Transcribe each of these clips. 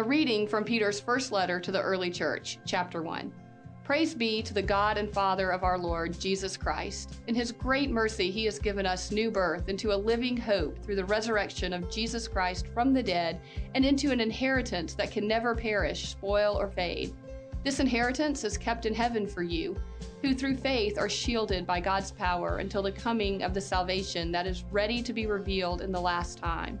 A reading from Peter's first letter to the early church, chapter 1. Praise be to the God and Father of our Lord Jesus Christ. In his great mercy, he has given us new birth into a living hope through the resurrection of Jesus Christ from the dead and into an inheritance that can never perish, spoil, or fade. This inheritance is kept in heaven for you, who through faith are shielded by God's power until the coming of the salvation that is ready to be revealed in the last time.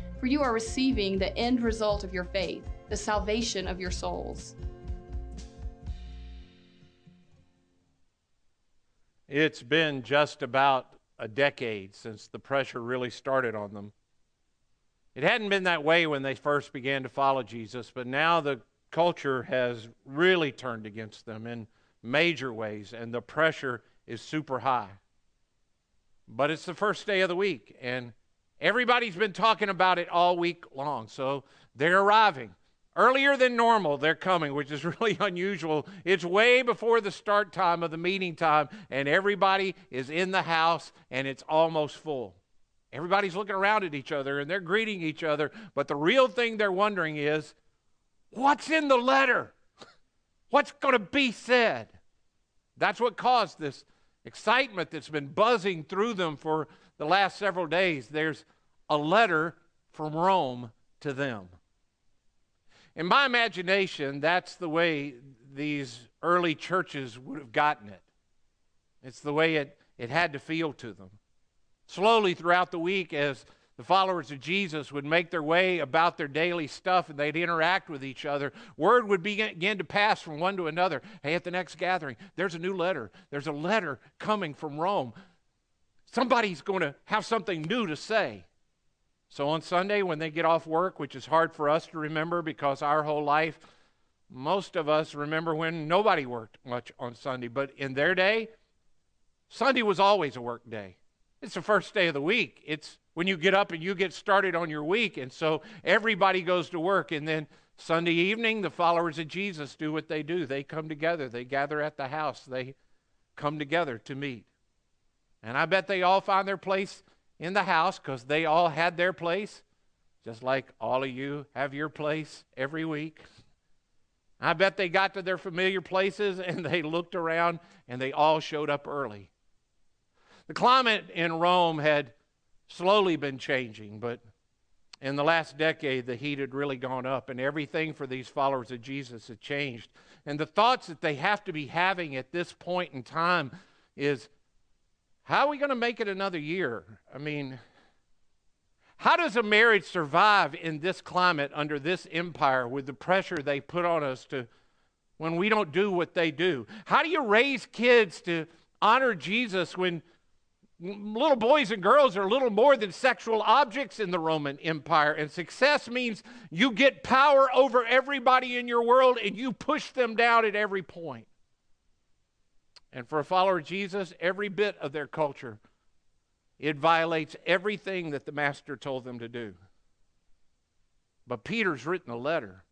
for you are receiving the end result of your faith, the salvation of your souls. It's been just about a decade since the pressure really started on them. It hadn't been that way when they first began to follow Jesus, but now the culture has really turned against them in major ways, and the pressure is super high. But it's the first day of the week, and Everybody's been talking about it all week long, so they're arriving. Earlier than normal, they're coming, which is really unusual. It's way before the start time of the meeting time, and everybody is in the house, and it's almost full. Everybody's looking around at each other and they're greeting each other, but the real thing they're wondering is what's in the letter? What's going to be said? That's what caused this excitement that's been buzzing through them for the last several days, there's a letter from Rome to them. In my imagination, that's the way these early churches would have gotten it. It's the way it, it had to feel to them. Slowly throughout the week, as the followers of Jesus would make their way about their daily stuff and they'd interact with each other, word would begin to pass from one to another. Hey, at the next gathering, there's a new letter. There's a letter coming from Rome. Somebody's going to have something new to say. So on Sunday, when they get off work, which is hard for us to remember because our whole life, most of us remember when nobody worked much on Sunday. But in their day, Sunday was always a work day. It's the first day of the week. It's when you get up and you get started on your week. And so everybody goes to work. And then Sunday evening, the followers of Jesus do what they do. They come together, they gather at the house, they come together to meet. And I bet they all found their place in the house because they all had their place, just like all of you have your place every week. I bet they got to their familiar places and they looked around and they all showed up early. The climate in Rome had slowly been changing, but in the last decade, the heat had really gone up, and everything for these followers of Jesus had changed. And the thoughts that they have to be having at this point in time is how are we going to make it another year? I mean, how does a marriage survive in this climate under this empire with the pressure they put on us to when we don't do what they do? How do you raise kids to honor Jesus when little boys and girls are little more than sexual objects in the Roman Empire and success means you get power over everybody in your world and you push them down at every point? And for a follower of Jesus, every bit of their culture, it violates everything that the Master told them to do. But Peter's written a letter,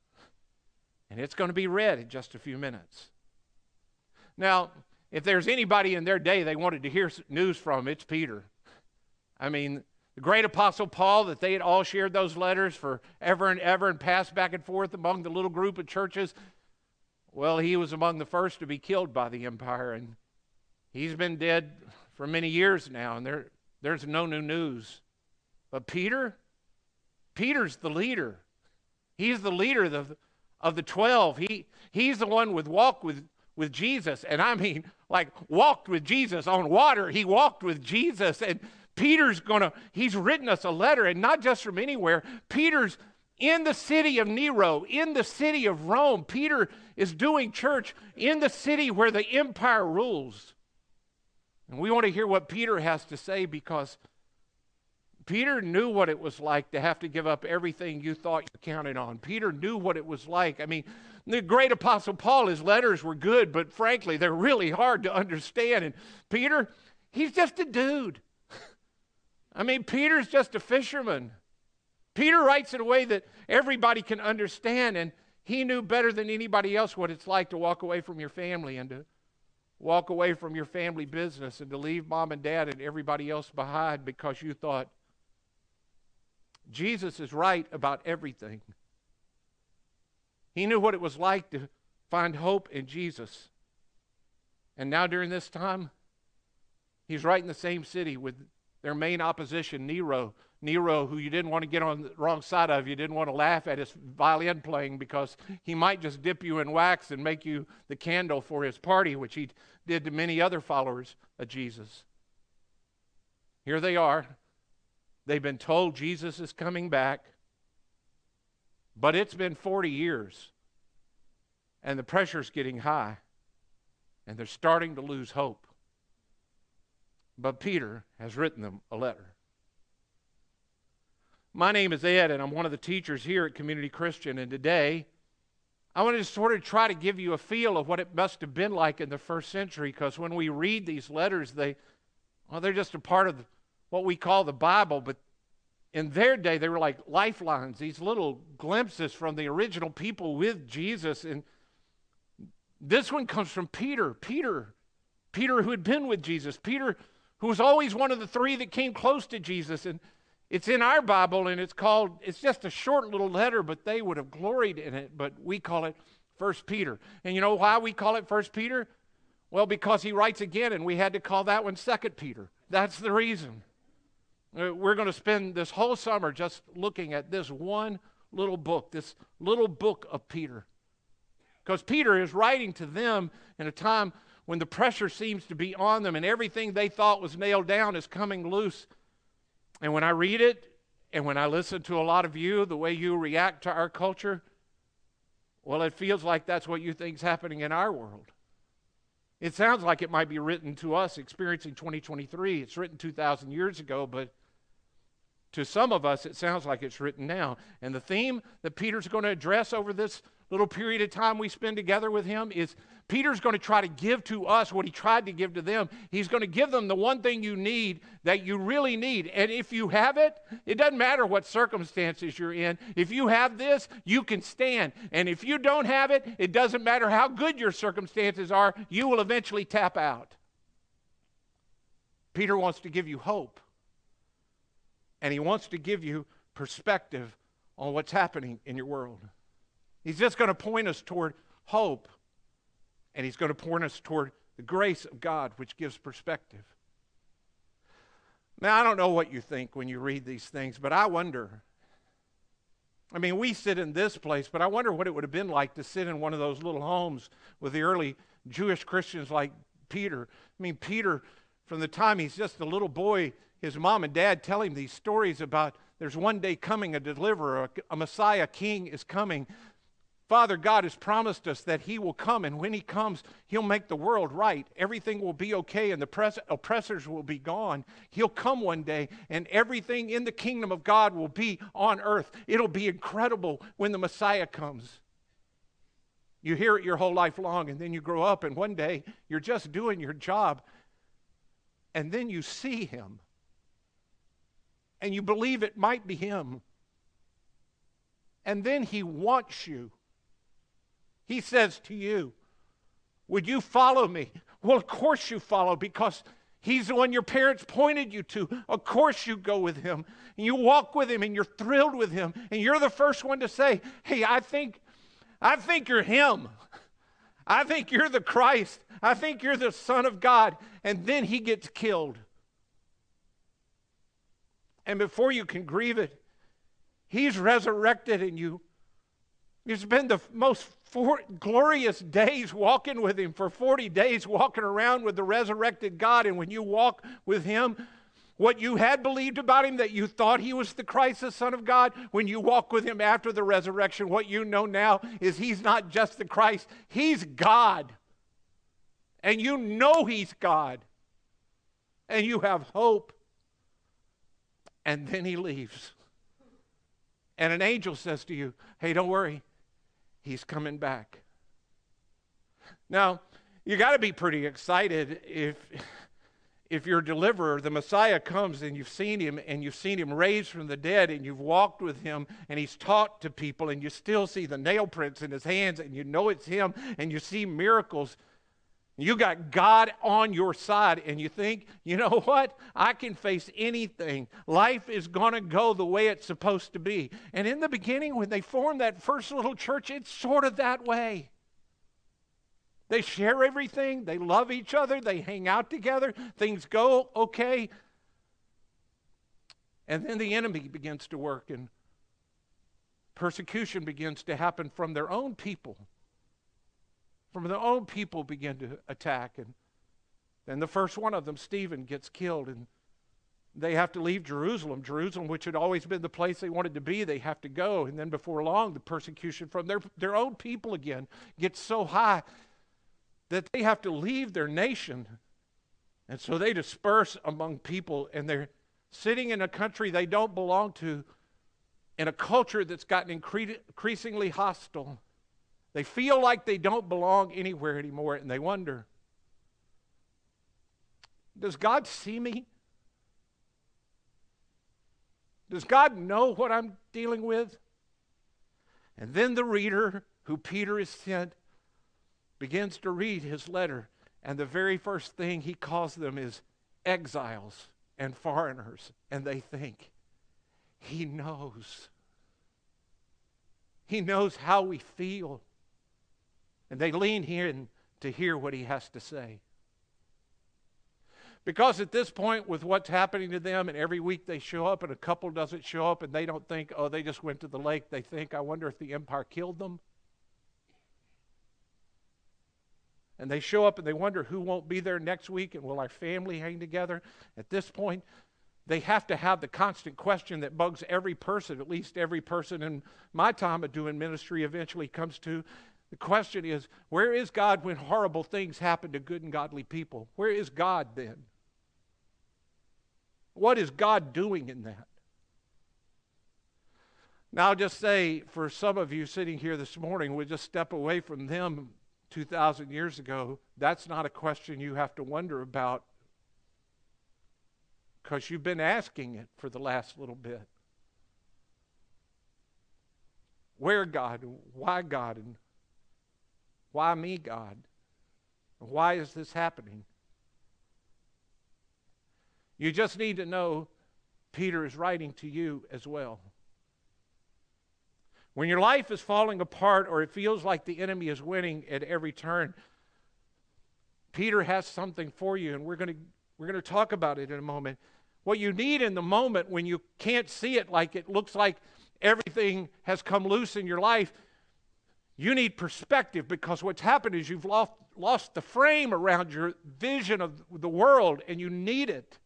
and it's going to be read in just a few minutes. Now, if there's anybody in their day they wanted to hear news from, it's Peter. I mean, the great apostle Paul, that they had all shared those letters for ever and ever and passed back and forth among the little group of churches well, he was among the first to be killed by the empire, and he's been dead for many years now, and there, there's no new news. But Peter, Peter's the leader. He's the leader of the, of the 12. He, he's the one with walk with, with Jesus. And I mean, like walked with Jesus on water. He walked with Jesus. And Peter's going to, he's written us a letter, and not just from anywhere. Peter's in the city of Nero, in the city of Rome. Peter is doing church in the city where the empire rules. And we want to hear what Peter has to say because Peter knew what it was like to have to give up everything you thought you counted on. Peter knew what it was like. I mean, the great apostle Paul, his letters were good, but frankly, they're really hard to understand. And Peter, he's just a dude. I mean, Peter's just a fisherman. Peter writes in a way that everybody can understand, and he knew better than anybody else what it's like to walk away from your family and to walk away from your family business and to leave mom and dad and everybody else behind because you thought Jesus is right about everything. He knew what it was like to find hope in Jesus. And now, during this time, he's right in the same city with their main opposition, Nero. Nero, who you didn't want to get on the wrong side of, you didn't want to laugh at his violin playing because he might just dip you in wax and make you the candle for his party, which he did to many other followers of Jesus. Here they are. They've been told Jesus is coming back, but it's been 40 years, and the pressure's getting high, and they're starting to lose hope. But Peter has written them a letter. My name is Ed, and I'm one of the teachers here at Community Christian. And today, I want to sort of try to give you a feel of what it must have been like in the first century, because when we read these letters, they, well, they're just a part of what we call the Bible, but in their day, they were like lifelines, these little glimpses from the original people with Jesus. And this one comes from Peter. Peter, Peter who had been with Jesus. Peter, who was always one of the three that came close to Jesus. And it's in our Bible and it's called, it's just a short little letter, but they would have gloried in it. But we call it First Peter. And you know why we call it First Peter? Well, because he writes again and we had to call that one Second Peter. That's the reason. Uh, we're going to spend this whole summer just looking at this one little book, this little book of Peter. Because Peter is writing to them in a time when the pressure seems to be on them and everything they thought was nailed down is coming loose and when I read it, and when I listen to a lot of you, the way you react to our culture, well, it feels like that's what you think is happening in our world. It sounds like it might be written to us experiencing 2023. It's written 2,000 years ago, but to some of us, it sounds like it's written now. And the theme that Peter's going to address over this little period of time we spend together with him is Peter's going to try to give to us what he tried to give to them. He's going to give them the one thing you need that you really need. And if you have it, it doesn't matter what circumstances you're in. If you have this, you can stand. And if you don't have it, it doesn't matter how good your circumstances are, you will eventually tap out. Peter wants to give you hope. And he wants to give you perspective on what's happening in your world. He's just going to point us toward hope, and He's going to point us toward the grace of God, which gives perspective. Now, I don't know what you think when you read these things, but I wonder. I mean, we sit in this place, but I wonder what it would have been like to sit in one of those little homes with the early Jewish Christians like Peter. I mean, Peter, from the time he's just a little boy, his mom and dad tell him these stories about there's one day coming a deliverer, a, Messiah king is coming Father God has promised us that He will come, and when He comes, He'll make the world right. Everything will be okay, and the pres- oppressors will be gone. He'll come one day, and everything in the kingdom of God will be on earth. It'll be incredible when the Messiah comes. You hear it your whole life long, and then you grow up, and one day you're just doing your job, and then you see Him, and you believe it might be Him. And then He wants you he says to you, Would you follow me? Well, of course you follow because He's the one your parents pointed you to. Of course you go with Him. And you walk with Him and you're thrilled with Him. And you're the first one to say, Hey, I think, I think you're Him. I think you're the Christ. I think you're the Son of God. And then He gets killed. And before you can grieve it, He's resurrected and you. It's been the most four glorious days walking with Him, for 40 days walking around with the resurrected God. And when you walk with Him, what you had believed about Him, that you thought He was the Christ, the Son of God, when you walk with Him after the resurrection, what you know now is He's not just the Christ, He's God. And you know He's God. And you have hope. and then he leaves. And an angel says to you, Hey, don't worry, he's coming back. Now, you got to be pretty excited if if your deliverer, the Messiah, comes and you've seen him and you've seen him raised from the dead and you've walked with him and he's taught to people and you still see the nail prints in his hands and you know it's him and you see miracles. You got God on your side and you think, you know what? I can face anything. Life is going to go the way it's supposed to be. And in the beginning, when they formed that first little church, it's sort of that way. They share everything, they love each other, they hang out together, things go okay. And then the enemy begins to work, and persecution begins to happen from their own people. From their own people begin to attack. And then the first one of them, Stephen, gets killed, and they have to leave Jerusalem. Jerusalem, which had always been the place they wanted to be, they have to go. And then before long, the persecution from their, their own people again gets so high that they have to leave their nation. And so they disperse among people, and they're sitting in a country they don't belong to, in a culture that's gotten increasingly hostile. They feel like they don't belong anywhere anymore, and they wonder Does God see me? Does God know what I'm dealing with? And then the reader, who Peter is sent, begins to read his letter, and the very first thing he calls them is exiles and foreigners. And they think, he knows. He knows how we feel. And they lean here to hear what he has to say. Because at this point, with what's happening to them, and every week they show up and a couple doesn't show up, and they don't think, oh, they just went to the lake. They think, I wonder if the empire killed them. and they show up and they wonder who won't be there next week and will our family hang together. At this point, they have to have the constant question that bugs every person, at least every person in my time of doing ministry eventually comes to. The question is, where is God when horrible things happen to good and godly people? Where is God then? What is God doing in that? Now, I'll just say for some of you sitting here this morning, we'll just step away from them 2,000 years ago, that's not a question you have to wonder about because you've been asking it for the last little bit. Where God? Why God? And why me, God? Why is this happening? You just need to know Peter is writing to you as well. When your life is falling apart or it feels like the enemy is winning at every turn, Peter has something for you, and we're going to we're going to talk about it in a moment. What you need in the moment when you can't see it like it looks like everything has come loose in your life, you need perspective because what's happened is you've lost, lost the frame around your vision of the world and you need it.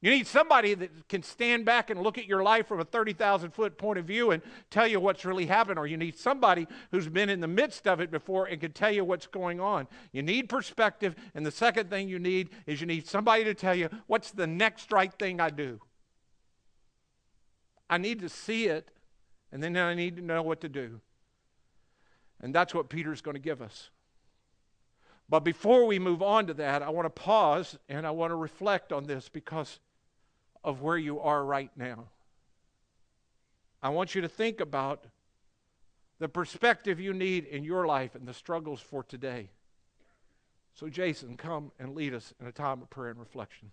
You need somebody that can stand back and look at your life from a 30,000 foot point of view and tell you what's really happened, or you need somebody who's been in the midst of it before and can tell you what's going on. You need perspective, and the second thing you need is you need somebody to tell you what's the next right thing I do. I need to see it, and then I need to know what to do. And that's what Peter's going to give us. But before we move on to that, I want to pause and I want to reflect on this because of where you are right now. I want you to think about the perspective you need in your life and the struggles for today. So, Jason, come and lead us in a time of prayer and reflection.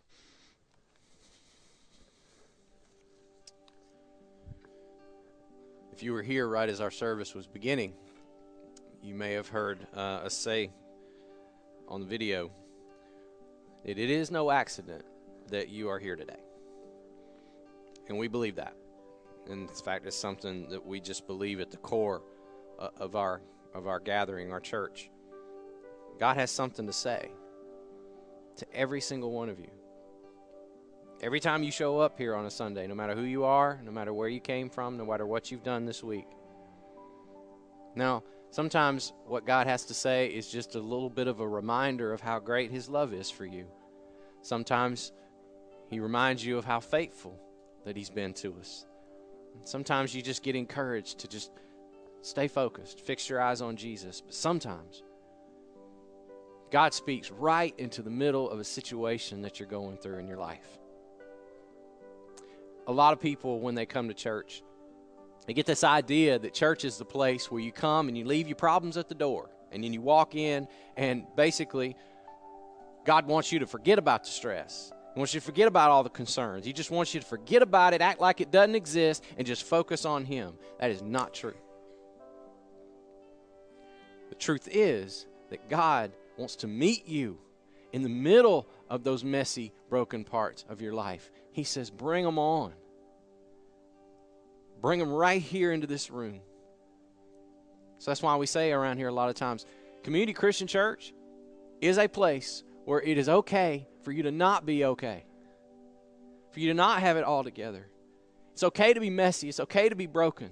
If you were here right as our service was beginning, you may have heard uh, us say on the video that it is no accident that you are here today. And we believe that. And in fact, it's something that we just believe at the core uh, of our of our gathering, our church. God has something to say to every single one of you. Every time you show up here on a Sunday, no matter who you are, no matter where you came from, no matter what you've done this week. Now, sometimes what God has to say is just a little bit of a reminder of how great His love is for you. Sometimes He reminds you of how faithful that He's been to us. Sometimes you just get encouraged to just stay focused, fix your eyes on Jesus. But sometimes God speaks right into the middle of a situation that you're going through in your life. A lot of people, when they come to church, they get this idea that church is the place where you come and you leave your problems at the door. And then you walk in, and basically, God wants you to forget about the stress. He wants you to forget about all the concerns. He just wants you to forget about it, act like it doesn't exist, and just focus on Him. That is not true. The truth is that God wants to meet you in the middle of those messy, broken parts of your life. He says, Bring them on. Bring them right here into this room. So that's why we say around here a lot of times Community Christian Church is a place where it is okay for you to not be okay, for you to not have it all together. It's okay to be messy, it's okay to be broken.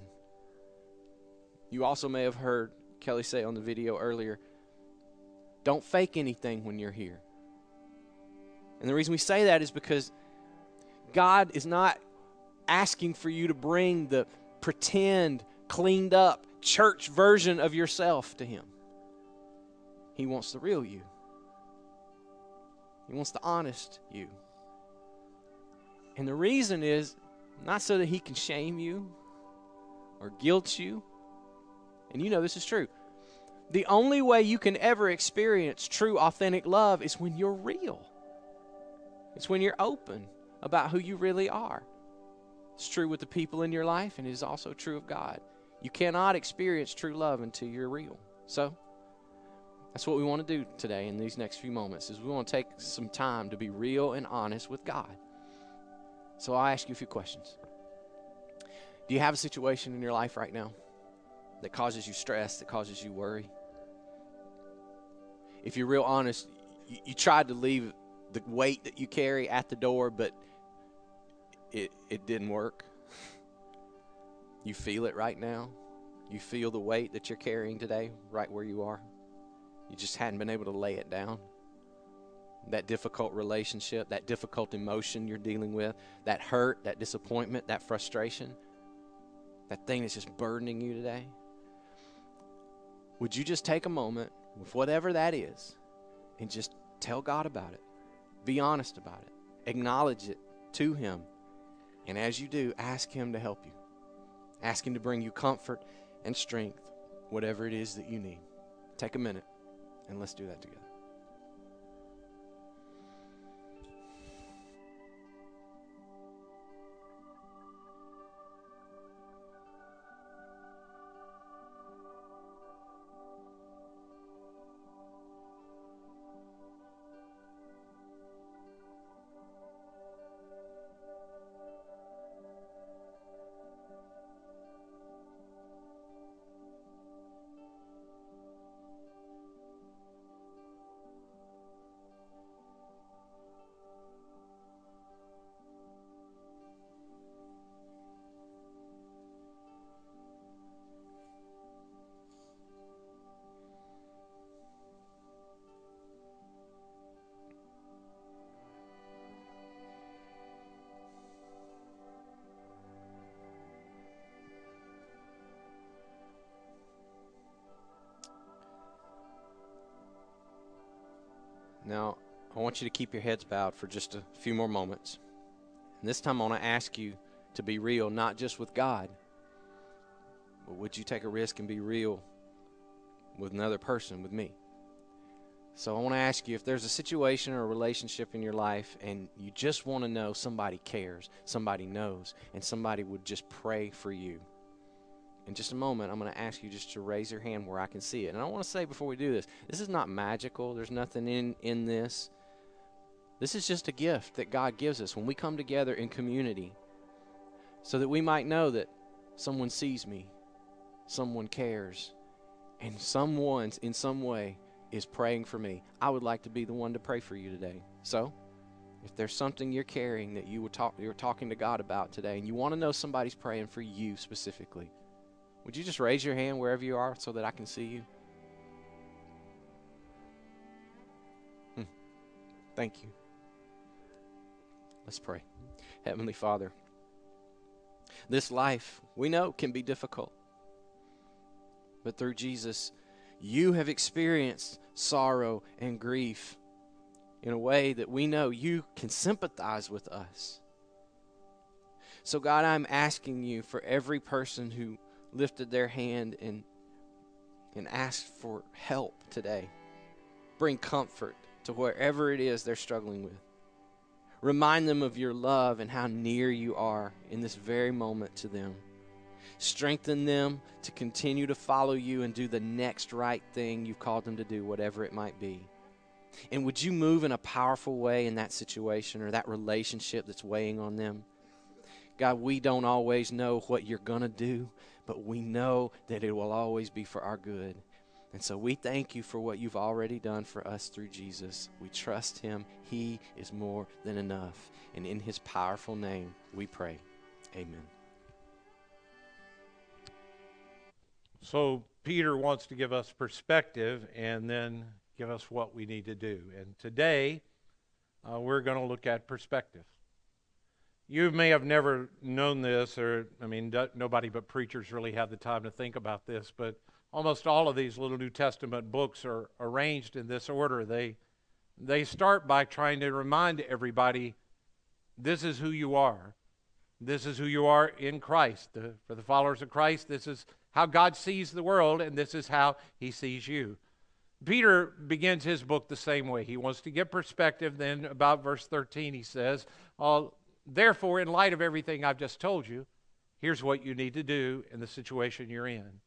You also may have heard Kelly say on the video earlier don't fake anything when you're here. And the reason we say that is because God is not asking for you to bring the pretend, cleaned up church version of yourself to Him. He wants the real you, He wants the honest you. And the reason is not so that He can shame you or guilt you. And you know this is true. The only way you can ever experience true, authentic love is when you're real. It's when you're open about who you really are. It's true with the people in your life, and it is also true of God. You cannot experience true love until you're real. So, that's what we want to do today in these next few moments is we want to take some time to be real and honest with God. So I'll ask you a few questions. Do you have a situation in your life right now that causes you stress, that causes you worry? if you're real honest, you, you tried to leave the weight that you carry at the door, but it, it didn't work. You feel it right now. You feel the weight that you're carrying today, right where you are. You just hadn't been able to lay it down. That difficult relationship, that difficult emotion you're dealing with, that hurt, that disappointment, that frustration, that thing that's just burdening you today. Would you just take a moment with whatever that is, and just tell God about it. Be honest about it. Acknowledge it to Him. And as you do, ask Him to help you. Ask Him to bring you comfort and strength, whatever it is that you need. Take a minute and let's do that together. Now, I want you to keep your heads bowed for just a few more moments. And this time I want to ask you to be real, not just with God, but would you take a risk and be real with another person, with me? So I want to ask you if there's a situation or a relationship in your life and you just want to know somebody cares, somebody knows, and somebody would just pray for you in just a moment, I'm going to ask you just to raise your hand where I can see it. And I want to say before we do this, this is not magical. There's nothing in, in this. This is just a gift that God gives us when we come together in community so that we might know that someone sees me, someone cares, and someone in some way is praying for me. I would like to be the one to pray for you today. So, if there's something you're carrying that you were talk, you're talking to God about today and you want to know somebody's praying for you specifically, would you just raise your hand wherever you are so that I can see you? Hmm. Thank you. Let's pray. Heavenly Father, This life, we know, can be difficult. But through Jesus, you have experienced sorrow and grief in a way that we know you can sympathize with us. So, God, I'm asking you for every person who lifted their hand and, and asked for help today, bring comfort to wherever it is they're struggling with. Remind them of your love and how near you are in this very moment to them. Strengthen them to continue to follow you and do the next right thing you've called them to do, whatever it might be. And would you move in a powerful way in that situation or that relationship that's weighing on them? God, we don't always know what you're going to do, but we know that it will always be for our good. And so we thank you for what you've already done for us through Jesus. We trust him. He is more than enough. And in his powerful name, we pray. Amen. So, Peter wants to give us perspective and then give us what we need to do. And today, uh, we're going to look at perspective. You may have never known this, or, I mean, nobody but preachers really have the time to think about this, but almost all of these little New Testament books are arranged in this order. They, they start by trying to remind everybody this is who you are. This is who you are in Christ. The, for the followers of Christ, this is how God sees the world, and this is how he sees you. Peter begins his book the same way. He wants to get perspective. Then, about verse 13, he says, Therefore, in light of everything I've just told you, here's what you need to do in the situation you're in.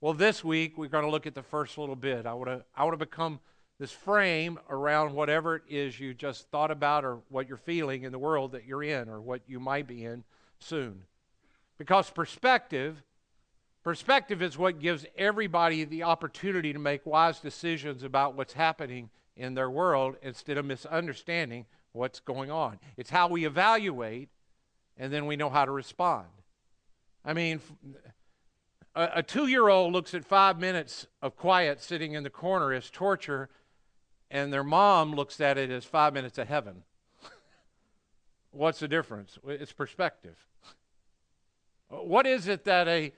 Well, this week we're going to look at the first little bit. I want to I want to become this frame around whatever it is you just thought about or what you're feeling in the world that you're in or what you might be in soon. Because perspective perspective is what gives everybody the opportunity to make wise decisions about what's happening in their world instead of misunderstanding what's going on. It's how we evaluate and then we know how to respond. I mean, a, a two year old looks at five minutes of quiet sitting in the corner as torture, and their mom looks at it as five minutes of heaven. What's the difference? It's perspective. What is it that a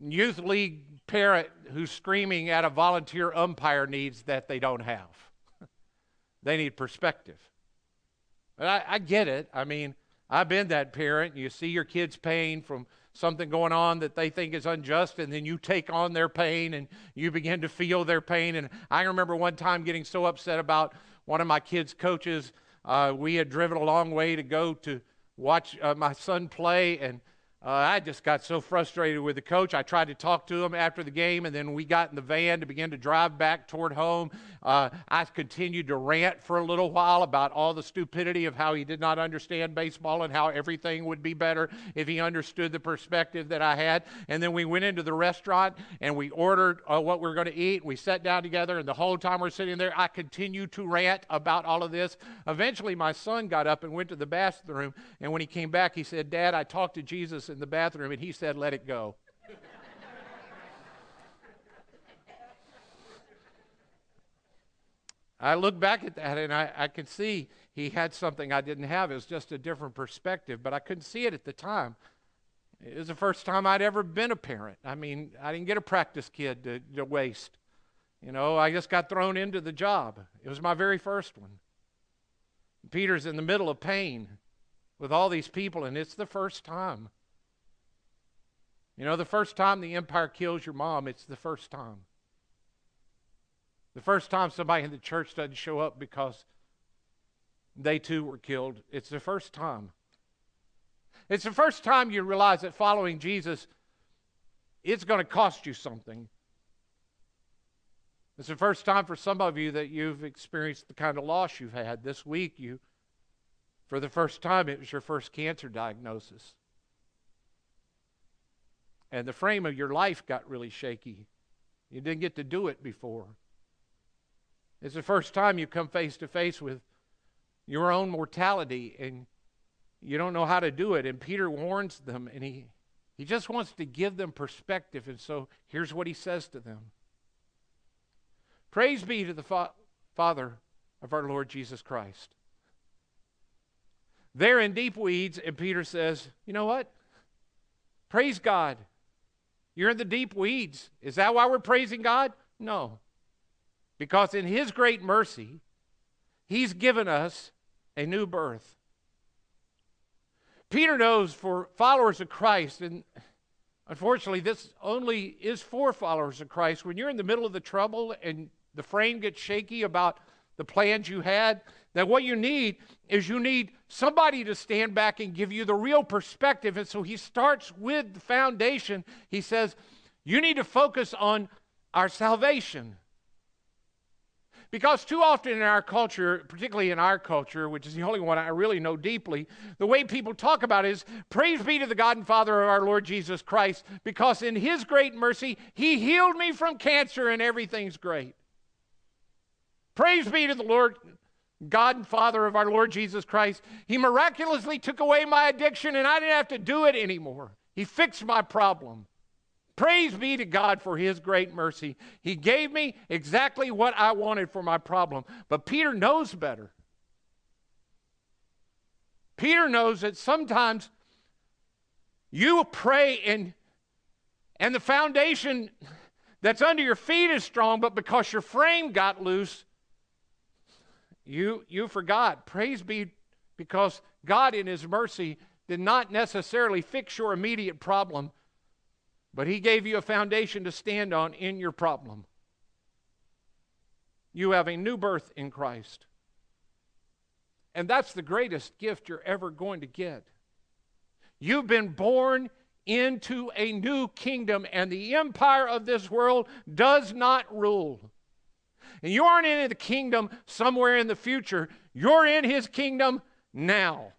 youth league parent who's screaming at a volunteer umpire needs that they don't have? they need perspective. But I, I, get it. I mean, I've been that parent. You see your kids pain from something going on that they think is unjust, and then you take on their pain and you begin to feel their pain. And I remember one time getting so upset about one of my kids' coaches. Uh, we had driven a long way to go to watch uh, my son play, and uh, I just got so frustrated with the coach. I tried to talk to him after the game, and then we got in the van to begin to drive back toward home. Uh, I continued to rant for a little while about all the stupidity of how he did not understand baseball and how everything would be better if he understood the perspective that I had. And then we went into the restaurant and we ordered uh, what we were going to eat. We sat down together, and the whole time we're sitting there, I continued to rant about all of this. Eventually, my son got up and went to the bathroom, and when he came back, he said, Dad, I talked to Jesus in the bathroom, and he said, Let it go. I look back at that and I, I can see he had something I didn't have. It was just a different perspective, but I couldn't see it at the time. It was the first time I'd ever been a parent. I mean, I didn't get a practice kid to, to waste. You know, I just got thrown into the job. It was my very first one. Peter's in the middle of pain with all these people, and it's the first time. You know, the first time the empire kills your mom, it's the first time. The first time somebody in the church doesn't show up because they too were killed, it's the first time. It's the first time you realize that following Jesus, it's going to cost you something. It's the first time for some of you that you've experienced the kind of loss you've had. This week, you, for the first time, it was your first cancer diagnosis and the frame of your life got really shaky. You didn't get to do it before. It's the first time you come face to face with your own mortality and you don't know how to do it. And Peter warns them and he, he just wants to give them perspective. And so here's what he says to them Praise be to the fa- Father of our Lord Jesus Christ. They're in deep weeds, and Peter says, You know what? Praise God. You're in the deep weeds. Is that why we're praising God? No. Because in His great mercy, He's given us a new birth. Peter knows for followers of Christ, and unfortunately, this only is for followers of Christ. When you're in the middle of the trouble and the frame gets shaky about the plans you had, that what you need is you need somebody to stand back and give you the real perspective. And so he starts with the foundation. He says, You need to focus on our salvation. Because too often in our culture, particularly in our culture, which is the only one I really know deeply, the way people talk about it is praise be to the God and Father of our Lord Jesus Christ, because in His great mercy, He healed me from cancer and everything's great. Praise be to the Lord God and Father of our Lord Jesus Christ. He miraculously took away my addiction and I didn't have to do it anymore. He fixed my problem. Praise be to God for His great mercy. He gave me exactly what I wanted for my problem. But Peter knows better. Peter knows that sometimes you pray and, and the foundation that's under your feet is strong, but because your frame got loose, you, you forgot. Praise be because God, in His mercy, did not necessarily fix your immediate problem, but He gave you a foundation to stand on in your problem. You have a new birth in Christ. And that's the greatest gift you're ever going to get. You've been born into a new kingdom, and the empire of this world does not rule. And you aren't in the kingdom somewhere in the future. You're in his kingdom now.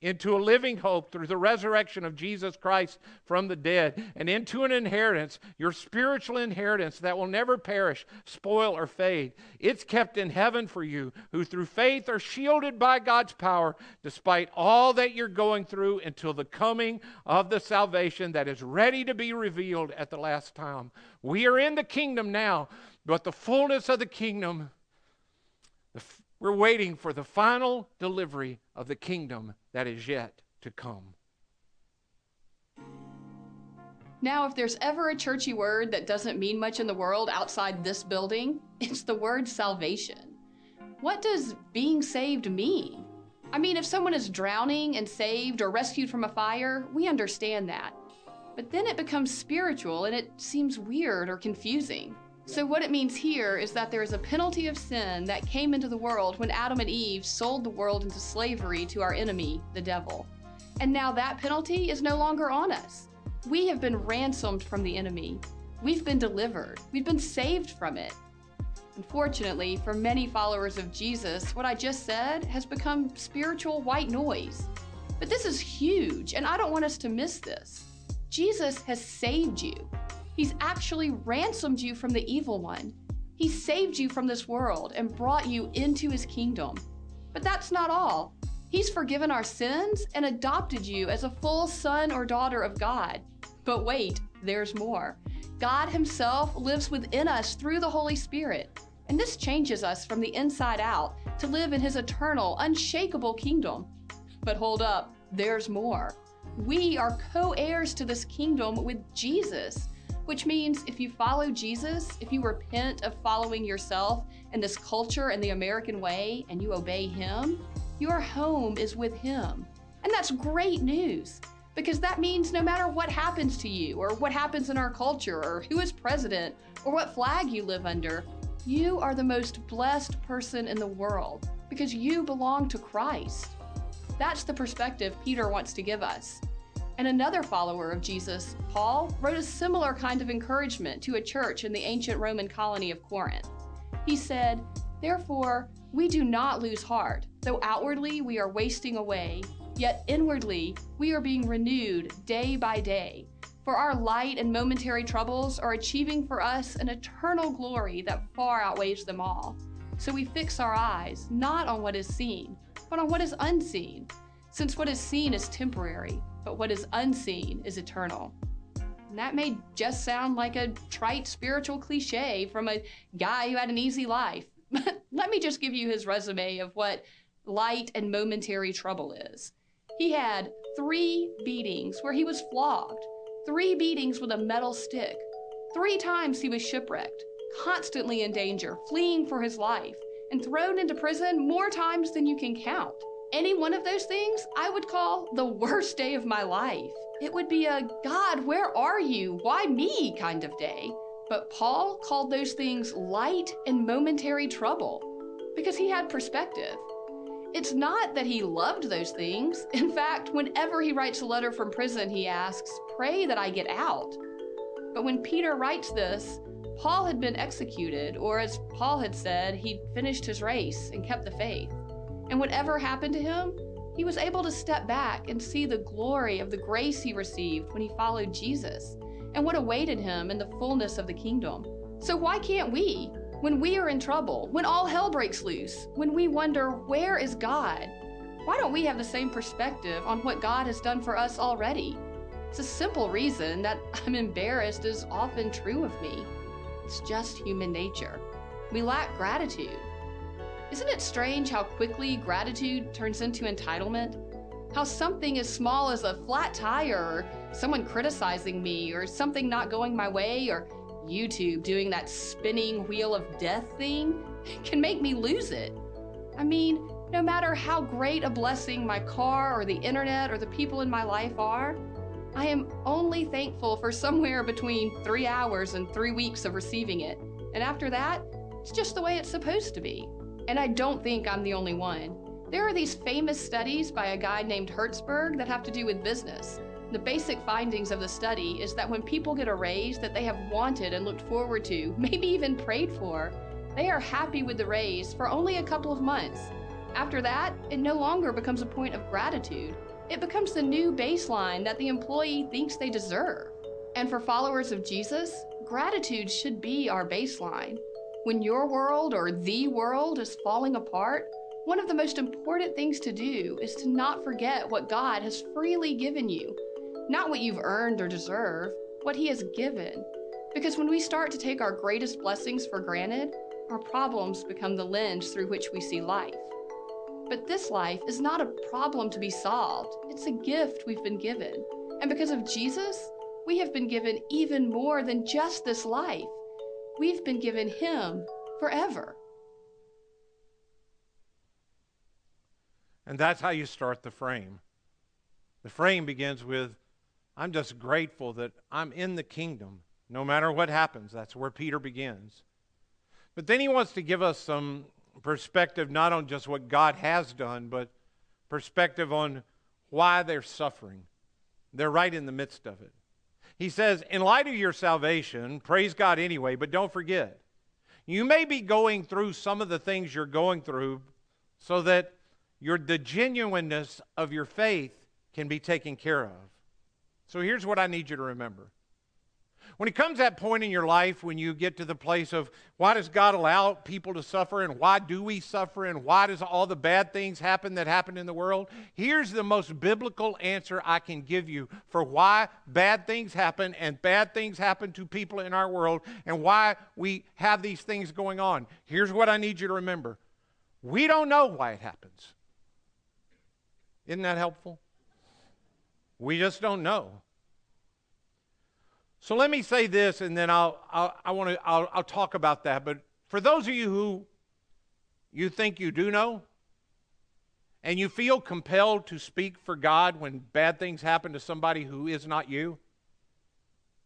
Into a living hope through the resurrection of Jesus Christ from the dead, and into an inheritance, your spiritual inheritance that will never perish, spoil, or fade. It's kept in heaven for you, who through faith are shielded by God's power, despite all that you're going through until the coming of the salvation that is ready to be revealed at the last time. We are in the kingdom now. But the fullness of the kingdom, we're waiting for the final delivery of the kingdom that is yet to come. Now, if there's ever a churchy word that doesn't mean much in the world outside this building, it's the word salvation. What does being saved mean? I mean, if someone is drowning and saved or rescued from a fire, we understand that. But then it becomes spiritual and it seems weird or confusing. So, what it means here is that there is a penalty of sin that came into the world when Adam and Eve sold the world into slavery to our enemy, the devil. And now that penalty is no longer on us. We have been ransomed from the enemy. We've been delivered. We've been saved from it. Unfortunately, for many followers of Jesus, what I just said has become spiritual white noise. But this is huge, and I don't want us to miss this. Jesus has saved you. He's actually ransomed you from the evil one. He saved you from this world and brought you into his kingdom. But that's not all. He's forgiven our sins and adopted you as a full son or daughter of God. But wait, there's more. God Himself lives within us through the Holy Spirit. And this changes us from the inside out to live in His eternal, unshakable kingdom. But hold up, there's more. We are co heirs to this kingdom with Jesus which means if you follow Jesus, if you repent of following yourself and this culture and the American way and you obey Him, your home is with Him. And that's great news because that means no matter what happens to you or what happens in our culture or who is president or what flag you live under, you are the most blessed person in the world because you belong to Christ. That's the perspective Peter wants to give us. And another follower of Jesus, Paul, wrote a similar kind of encouragement to a church in the ancient Roman colony of Corinth. He said, Therefore, we do not lose heart, though outwardly we are wasting away, yet inwardly we are being renewed day by day. For our light and momentary troubles are achieving for us an eternal glory that far outweighs them all. So we fix our eyes not on what is seen, but on what is unseen, since what is seen is temporary but what is unseen is eternal. And that may just sound like a trite spiritual cliche from a guy who had an easy life. But let me just give you his resume of what light and momentary trouble is. He had three beatings where he was flogged, three beatings with a metal stick. Three times he was shipwrecked, constantly in danger, fleeing for his life, and thrown into prison more times than you can count. Any one of those things I would call the worst day of my life. It would be a God, where are you? Why me kind of day. But Paul called those things light and momentary trouble because he had perspective. It's not that he loved those things. In fact, whenever he writes a letter from prison, he asks, Pray that I get out. But when Peter writes this, Paul had been executed, or as Paul had said, he'd finished his race and kept the faith. And whatever happened to him, he was able to step back and see the glory of the grace he received when he followed Jesus and what awaited him in the fullness of the kingdom. So, why can't we? When we are in trouble, when all hell breaks loose, when we wonder, where is God? Why don't we have the same perspective on what God has done for us already? It's a simple reason that I'm embarrassed is often true of me. It's just human nature. We lack gratitude. Isn't it strange how quickly gratitude turns into entitlement? How something as small as a flat tire, or someone criticizing me, or something not going my way, or YouTube doing that spinning wheel of death thing can make me lose it. I mean, no matter how great a blessing my car, or the internet, or the people in my life are, I am only thankful for somewhere between three hours and three weeks of receiving it. And after that, it's just the way it's supposed to be. And I don't think I'm the only one. There are these famous studies by a guy named Herzberg that have to do with business. The basic findings of the study is that when people get a raise that they have wanted and looked forward to, maybe even prayed for, they are happy with the raise for only a couple of months. After that, it no longer becomes a point of gratitude. It becomes the new baseline that the employee thinks they deserve. And for followers of Jesus, gratitude should be our baseline. When your world or the world is falling apart, one of the most important things to do is to not forget what God has freely given you. Not what you've earned or deserve, what He has given. Because when we start to take our greatest blessings for granted, our problems become the lens through which we see life. But this life is not a problem to be solved, it's a gift we've been given. And because of Jesus, we have been given even more than just this life. We've been given Him forever. And that's how you start the frame. The frame begins with I'm just grateful that I'm in the kingdom. No matter what happens, that's where Peter begins. But then he wants to give us some perspective not on just what God has done, but perspective on why they're suffering. They're right in the midst of it. He says, In light of your salvation, praise God anyway, but don't forget, you may be going through some of the things you're going through so that your, the genuineness of your faith can be taken care of. So here's what I need you to remember when it comes that point in your life when you get to the place of why does God allow people to suffer and why do we suffer and why does all the bad things happen that happen in the world? Here's the most biblical answer I can give you for why bad things happen and bad things happen to people in our world and why we have these things going on. Here's what I need you to remember. We don't know why it happens. Isn't that helpful? We just don't know. So let me say this, and then I'll, I'll I want to I'll, I'll talk about that. But for those of you who you think you do know, and you feel compelled to speak for God when bad things happen to somebody who is not you,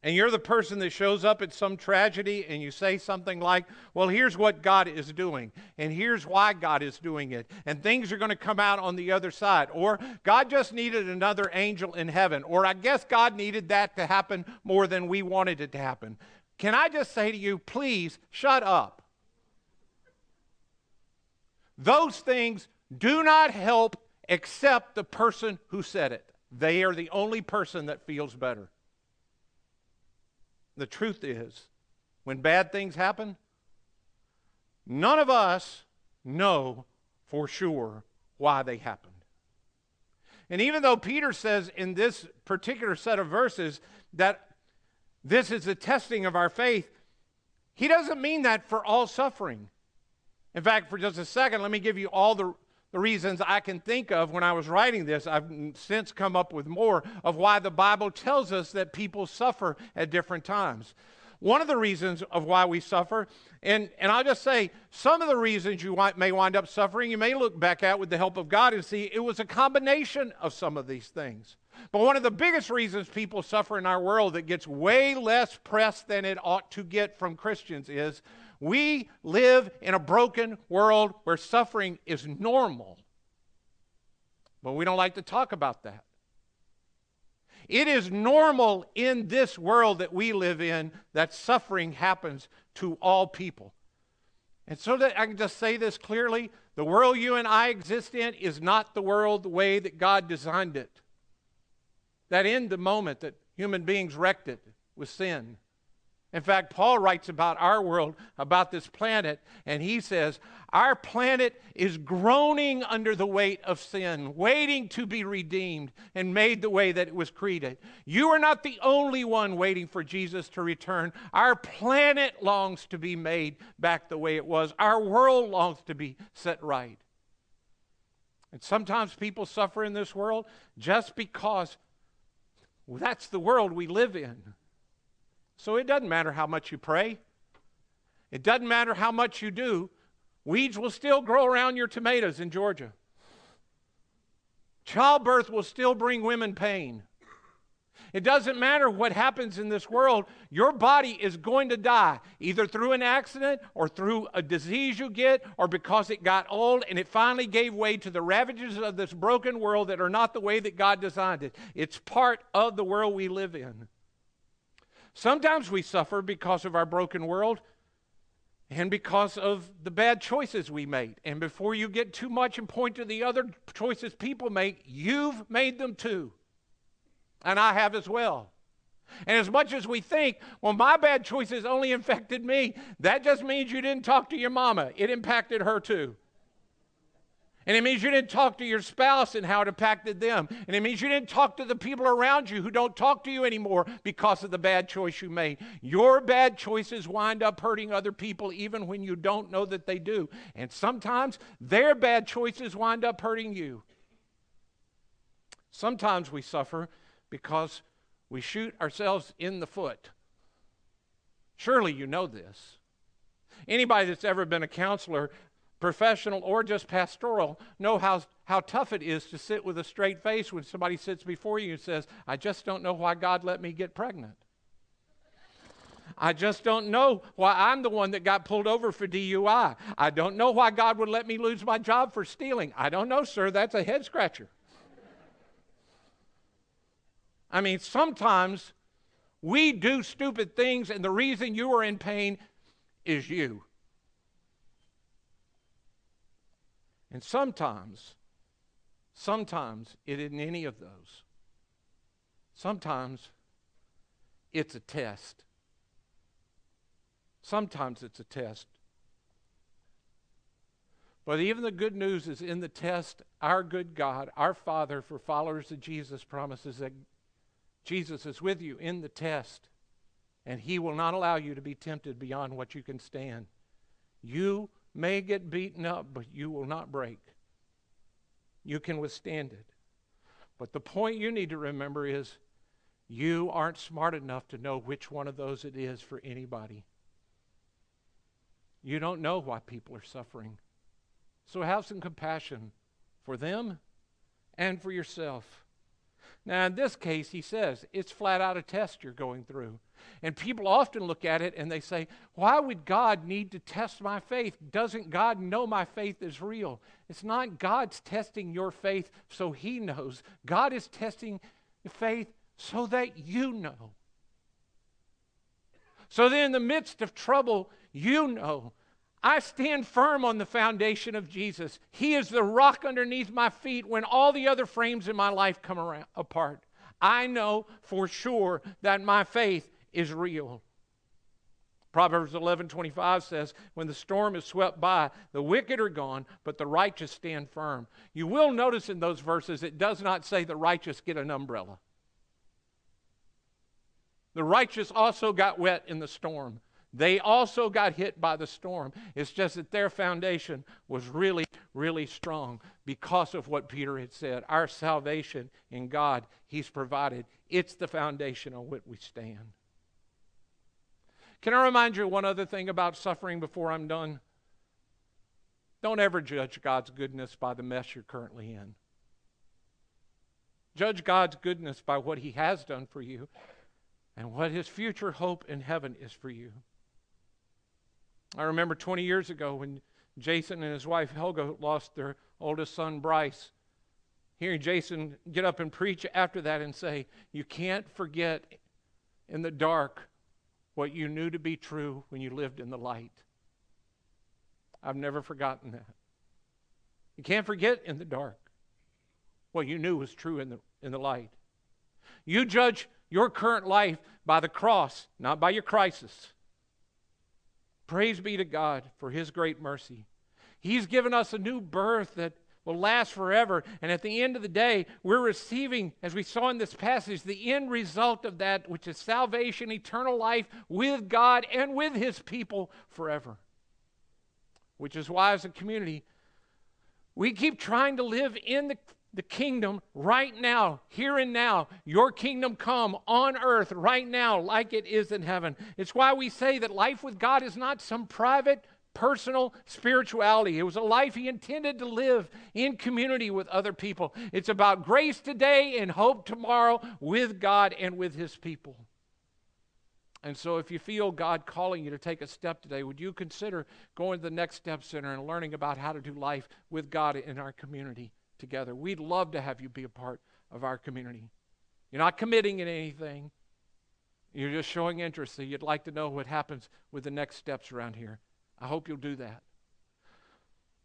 and you're the person that shows up at some tragedy and you say something like, Well, here's what God is doing, and here's why God is doing it, and things are going to come out on the other side. Or God just needed another angel in heaven, or I guess God needed that to happen more than we wanted it to happen. Can I just say to you, please shut up? Those things do not help except the person who said it. They are the only person that feels better. The truth is, when bad things happen, none of us know for sure why they happened. And even though Peter says in this particular set of verses that this is the testing of our faith, he doesn't mean that for all suffering. In fact, for just a second, let me give you all the, the reasons I can think of when I was writing this. I've since come up with more of why the Bible tells us that people suffer at different times. One of the reasons of why we suffer, and, and I'll just say, some of the reasons you may wind up suffering, you may look back at with the help of God and see it was a combination of some of these things. But one of the biggest reasons people suffer in our world that gets way less press than it ought to get from Christians is we live in a broken world where suffering is normal. But we don't like to talk about that. It is normal in this world that we live in that suffering happens to all people. And so that I can just say this clearly the world you and I exist in is not the world the way that God designed it. That in the moment that human beings wrecked it with sin, in fact, Paul writes about our world, about this planet, and he says, Our planet is groaning under the weight of sin, waiting to be redeemed and made the way that it was created. You are not the only one waiting for Jesus to return. Our planet longs to be made back the way it was, our world longs to be set right. And sometimes people suffer in this world just because that's the world we live in. So it doesn't matter how much you pray, it doesn't matter how much you do, weeds will still grow around your tomatoes in Georgia. Childbirth will still bring women pain. It doesn't matter what happens in this world, your body is going to die, either through an accident or through a disease you get, or because it got old and it finally gave way to the ravages of this broken world that are not the way that God designed it. It's part of the world we live in. Sometimes we suffer because of our broken world and because of the bad choices we made. And before you get too much and point to the other choices people make, you've made them too. And I have as well. And as much as we think, well, my bad choices only infected me, that just means you didn't talk to your mama. It impacted her too. And it means you didn't talk to your spouse and how it impacted them. And it means you didn't talk to the people around you who don't talk to you anymore because of the bad choice you made. Your bad choices wind up hurting other people even when you don't know that they do. And sometimes their bad choices wind up hurting you. Sometimes we suffer because we shoot ourselves in the foot. Surely you know this. Anybody that's ever been a counselor professional or just pastoral, know how, how tough it is to sit with a straight face when somebody sits before you and says, I just don't know why God let me get pregnant. I just don't know why I'm the one that got pulled over for DUI. I don't know why God would let me lose my job for stealing. I don't know, sir. That's a head scratcher. I mean, sometimes we do stupid things, and the reason you are in pain is you. And sometimes, sometimes it isn't any of those. Sometimes it's a test. Sometimes it's a test. But even the good news is in the test, our good God, our Father, for followers of Jesus, promises that Jesus is with you in the test, and He will not allow you to be tempted beyond what you can stand. You may get beaten up, but you will not break. You can withstand it. But the point you need to remember is you aren't smart enough to know which one of those it is for anybody. You don't know why people are suffering. So have some compassion for them and for yourself. Now, in this case, he says it's flat out a test you're going through. And people often look at it and they say, Why would God need to test my faith? Doesn't God know my faith is real? It's not God's testing your faith so he knows. God is testing faith so that you know. So that in the midst of trouble, you know I stand firm on the foundation of Jesus. He is the rock underneath my feet when all the other frames in my life come around, apart. I know for sure that my faith is real. Proverbs 11:25 says, "When the storm is swept by, the wicked are gone, but the righteous stand firm." You will notice in those verses it does not say the righteous get an umbrella. The righteous also got wet in the storm. They also got hit by the storm. It's just that their foundation was really, really strong because of what Peter had said. Our salvation in God, He's provided. It's the foundation on which we stand. Can I remind you one other thing about suffering before I'm done? Don't ever judge God's goodness by the mess you're currently in. Judge God's goodness by what He has done for you and what His future hope in heaven is for you. I remember 20 years ago when Jason and his wife Helga lost their oldest son Bryce. Hearing Jason get up and preach after that and say, You can't forget in the dark what you knew to be true when you lived in the light. I've never forgotten that. You can't forget in the dark what you knew was true in the, in the light. You judge your current life by the cross, not by your crisis. Praise be to God for His great mercy. He's given us a new birth that will last forever. And at the end of the day, we're receiving, as we saw in this passage, the end result of that, which is salvation, eternal life with God and with His people forever. Which is why, as a community, we keep trying to live in the the kingdom right now, here and now. Your kingdom come on earth right now, like it is in heaven. It's why we say that life with God is not some private, personal spirituality. It was a life He intended to live in community with other people. It's about grace today and hope tomorrow with God and with His people. And so, if you feel God calling you to take a step today, would you consider going to the Next Step Center and learning about how to do life with God in our community? together. We'd love to have you be a part of our community. You're not committing in anything. You're just showing interest that you'd like to know what happens with the next steps around here. I hope you'll do that.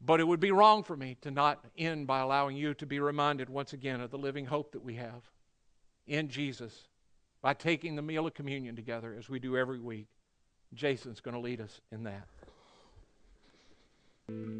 But it would be wrong for me to not end by allowing you to be reminded once again of the living hope that we have in Jesus by taking the meal of communion together as we do every week. Jason's going to lead us in that.